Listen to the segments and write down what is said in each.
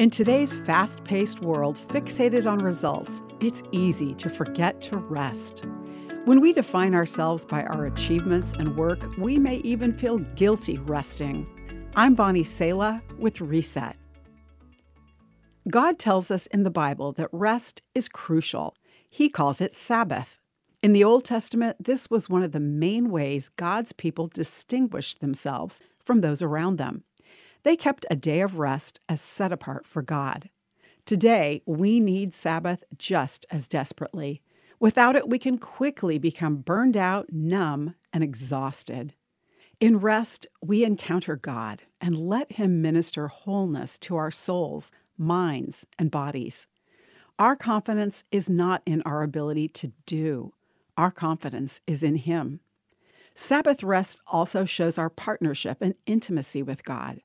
In today's fast paced world fixated on results, it's easy to forget to rest. When we define ourselves by our achievements and work, we may even feel guilty resting. I'm Bonnie Sala with Reset. God tells us in the Bible that rest is crucial. He calls it Sabbath. In the Old Testament, this was one of the main ways God's people distinguished themselves from those around them. They kept a day of rest as set apart for God. Today, we need Sabbath just as desperately. Without it, we can quickly become burned out, numb, and exhausted. In rest, we encounter God and let Him minister wholeness to our souls, minds, and bodies. Our confidence is not in our ability to do, our confidence is in Him. Sabbath rest also shows our partnership and intimacy with God.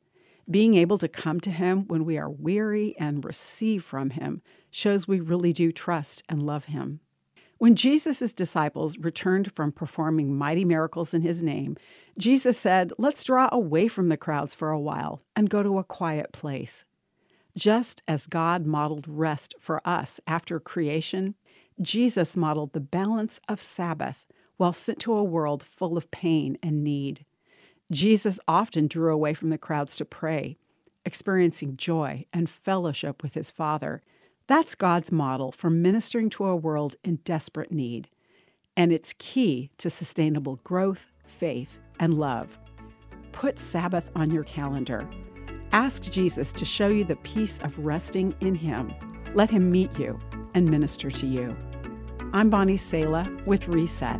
Being able to come to Him when we are weary and receive from Him shows we really do trust and love Him. When Jesus' disciples returned from performing mighty miracles in His name, Jesus said, Let's draw away from the crowds for a while and go to a quiet place. Just as God modeled rest for us after creation, Jesus modeled the balance of Sabbath while sent to a world full of pain and need. Jesus often drew away from the crowds to pray, experiencing joy and fellowship with his Father. That's God's model for ministering to a world in desperate need. And it's key to sustainable growth, faith, and love. Put Sabbath on your calendar. Ask Jesus to show you the peace of resting in Him. Let Him meet you and minister to you. I'm Bonnie Sala with Reset.